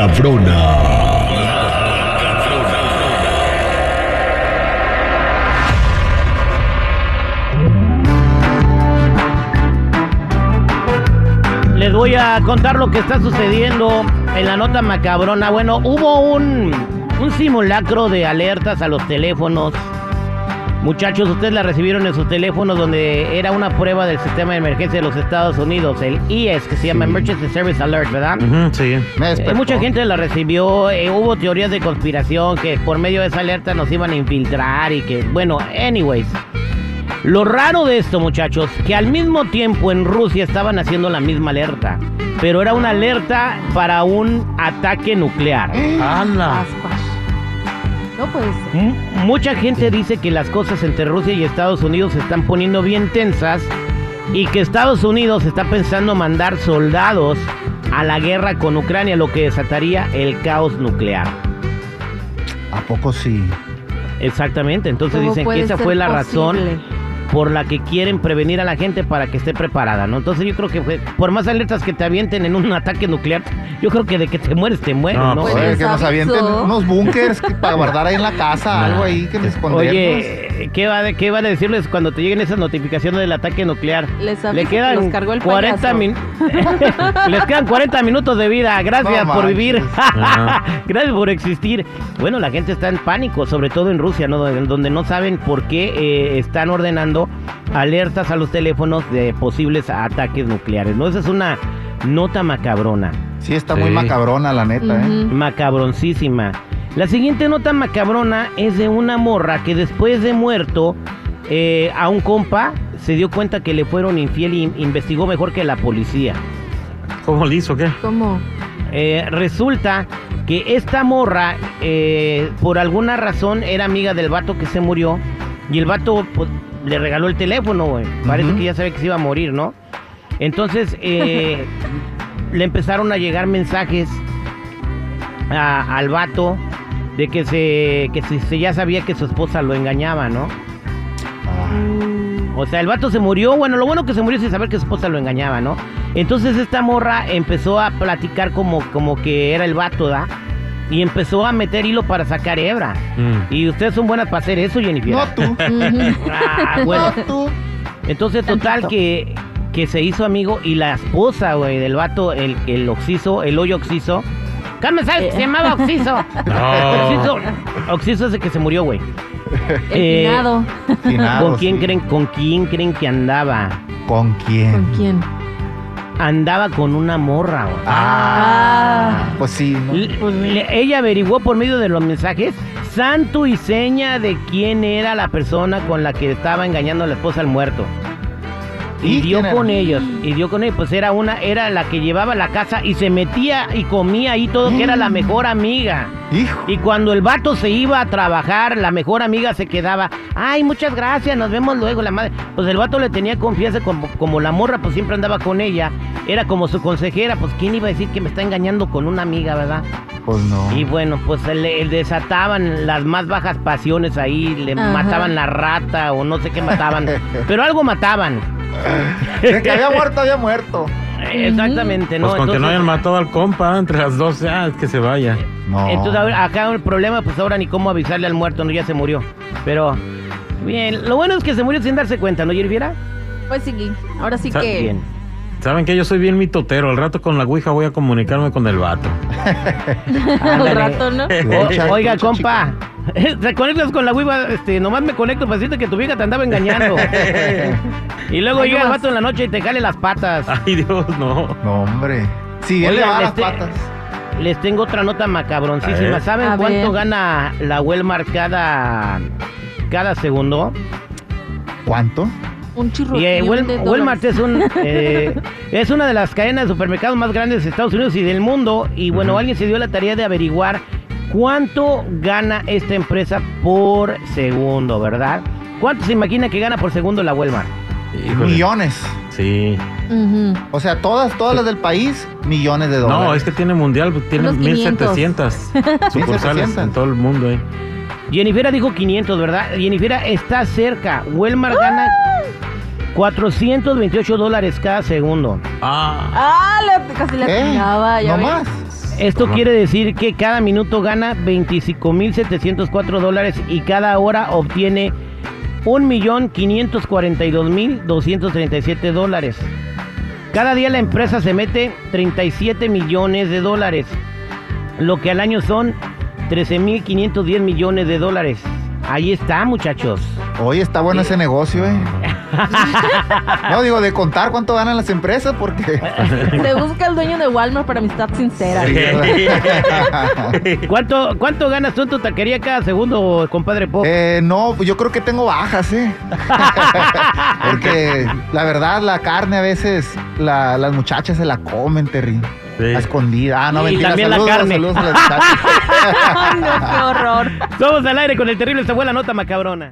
Nota macabrona. Les voy a contar lo que está sucediendo en la nota macabrona. Bueno, hubo un, un simulacro de alertas a los teléfonos. Muchachos, ustedes la recibieron en sus teléfonos donde era una prueba del sistema de emergencia de los Estados Unidos, el ES, que se llama Emergency Service Alert, ¿verdad? Sí. Me Eh, mucha gente la recibió, eh, hubo teorías de conspiración que por medio de esa alerta nos iban a infiltrar y que, bueno, anyways. Lo raro de esto, muchachos, que al mismo tiempo en Rusia estaban haciendo la misma alerta, pero era una alerta para un ataque nuclear. ¡Hala! No puede ser. M- mucha gente dice que las cosas entre Rusia y Estados Unidos se están poniendo bien tensas y que Estados Unidos está pensando mandar soldados a la guerra con Ucrania, lo que desataría el caos nuclear. ¿A poco sí? Exactamente, entonces ¿Cómo dicen que esa fue la razón? Por la que quieren prevenir a la gente para que esté preparada, ¿no? Entonces yo creo que fue- por más alertas que te avienten en un ataque nuclear, yo creo que de que te mueres, te mueres, No, ¿no? pues, les que nos avienten unos bunkers que- para guardar ahí en la casa, algo ahí que nos escondemos. Oye, ¿qué va, de, ¿qué van a decirles cuando te lleguen esas notificaciones del ataque nuclear? Les Le quedan los cargó el 40 payaso. minutos. Les quedan 40 minutos de vida. Gracias No por manches. vivir. Gracias por existir. Bueno, la gente está en pánico, sobre todo en Rusia, ¿no? Donde, no saben por qué eh, están ordenando alertas a los teléfonos de posibles ataques nucleares. ¿No? Esa es una nota macabrona. Sí, está Sí. muy macabrona, la neta, ¿eh? Ujú. Macabroncísima. La siguiente nota macabrona es de una morra que después de muerto eh, a un compa se dio cuenta que le fueron infiel y investigó mejor que la policía. ¿Cómo le hizo qué? ¿Cómo? Eh, resulta que esta morra, eh, por alguna razón, era amiga del vato que se murió y el vato pues, le regaló el teléfono, güey. Parece que ya sabía que se iba a morir, ¿no? Entonces eh, le empezaron a llegar mensajes a- al vato de que se que se, se ya sabía que su esposa lo engañaba, ¿no? Ah, O sea, el vato se murió. Bueno, lo bueno que se murió sin saber que su esposa lo engañaba, ¿no? Entonces esta morra empezó a platicar como, como que era el vato, ¿da? Y empezó a meter hilo para sacar hebra. Mm. Y ustedes son buenas para hacer eso, Jennifer. no tú. Ah, bueno. No tú. Entonces, total que, que se hizo amigo y la esposa, güey, del vato, el, el oxiso, el hoyo oxiso. ¿Cómo sabes que se llamaba oxiso? No. Oxiso, oxiso es el que se murió, güey. Eh, finado. Finado, ¿Con quién sí. creen, con quién creen que andaba? ¿Con quién? ¿Con quién? Andaba con una morra, güey. Ah, Ah. pues sí. ¿no? L- le- ella averiguó por medio de los mensajes santo y seña de quién era la persona con la que estaba engañando a la esposa al muerto. Y ¿Y dio era? con ellos, y dio con ellos, pues era una, era la que llevaba la casa y se metía y comía ahí todo, que era la mejor amiga. Hijo. Y cuando el vato se iba a trabajar, la mejor amiga se quedaba, ay, muchas gracias, nos vemos luego, la madre. Pues el vato le tenía confianza, como, como la morra, pues siempre andaba con ella, era como su consejera, pues quién iba a decir que me está engañando con una amiga, ¿verdad? Pues no. Y bueno, pues le, le desataban las más bajas pasiones ahí, le Ajá. mataban la rata o no sé qué mataban, pero algo mataban. De que había muerto, había muerto. Exactamente, ¿no? Pues con que no hayan matado al compa entre las dos, ya, es que se vaya. No. Entonces ahora- acá el problema, pues ahora ni cómo avisarle al muerto, no ya se murió. Pero bien, lo bueno es que se murió sin darse cuenta, ¿no, Yerviera? Pues sí, ahora sí Sa- que. Bien. Saben que yo soy bien mitotero. Al rato con la ouija voy a comunicarme con el vato. Al rato, ¿no? O- oiga, compa, te conectas con la wifa, este, nomás me conecto para decirte que tu vieja te andaba engañando. Y luego Ay, llega el vato en la noche y te jale las patas. Ay, Dios, no. No, hombre. Sí, él le va las patas. Les tengo otra nota macabroncísima. ¿Saben A cuánto ver. gana la Walmart cada, cada segundo? ¿Cuánto? Un chirro. Y eh, Wel- Walmart es, un, eh, es una de las cadenas de supermercados más grandes de Estados Unidos y del mundo. Y bueno, alguien se dio la tarea de averiguar cuánto gana esta empresa por segundo, ¿verdad? ¿Cuánto se imagina que gana por segundo la Walmart? Híjole. Millones. Sí. O sea, todas, todas las del país, millones de dólares. No, es que tiene mundial, tiene Unos 500. 1700 sucursales 1700. en todo el mundo, eh. Jennifer dijo 500, ¿verdad? Jennifer está cerca. Walmart gana 428 dólares cada segundo. Ah, Ah, le- casi le ¿Eh? ya No ves. más. Esto quiere decir que cada minuto gana 25.704 dólares y cada hora obtiene 1.542.237 dólares. Cada día la empresa se mete 37 millones de dólares, lo que al año son 13.510 millones de dólares. Ahí está, muchachos. Oye, está bueno ese negocio, ¿eh? no, digo, de contar cuánto ganan las empresas, porque... Se busca el dueño de Walmart para amistad sincera. ¿Cuánto, cuánto ganas tú en tu taquería cada segundo, compadre Pop? Eh, no, pues yo creo que tengo bajas, ¿eh? Porque la verdad, la carne a veces la- las muchachas se la comen, Terry. Sí. A escondida. Ah, no, Y mentira. también la saludos, carne. saludos a las muchachas. Ay, no, qué horror. Somos al aire con el terrible, esta fue la nota macabrona.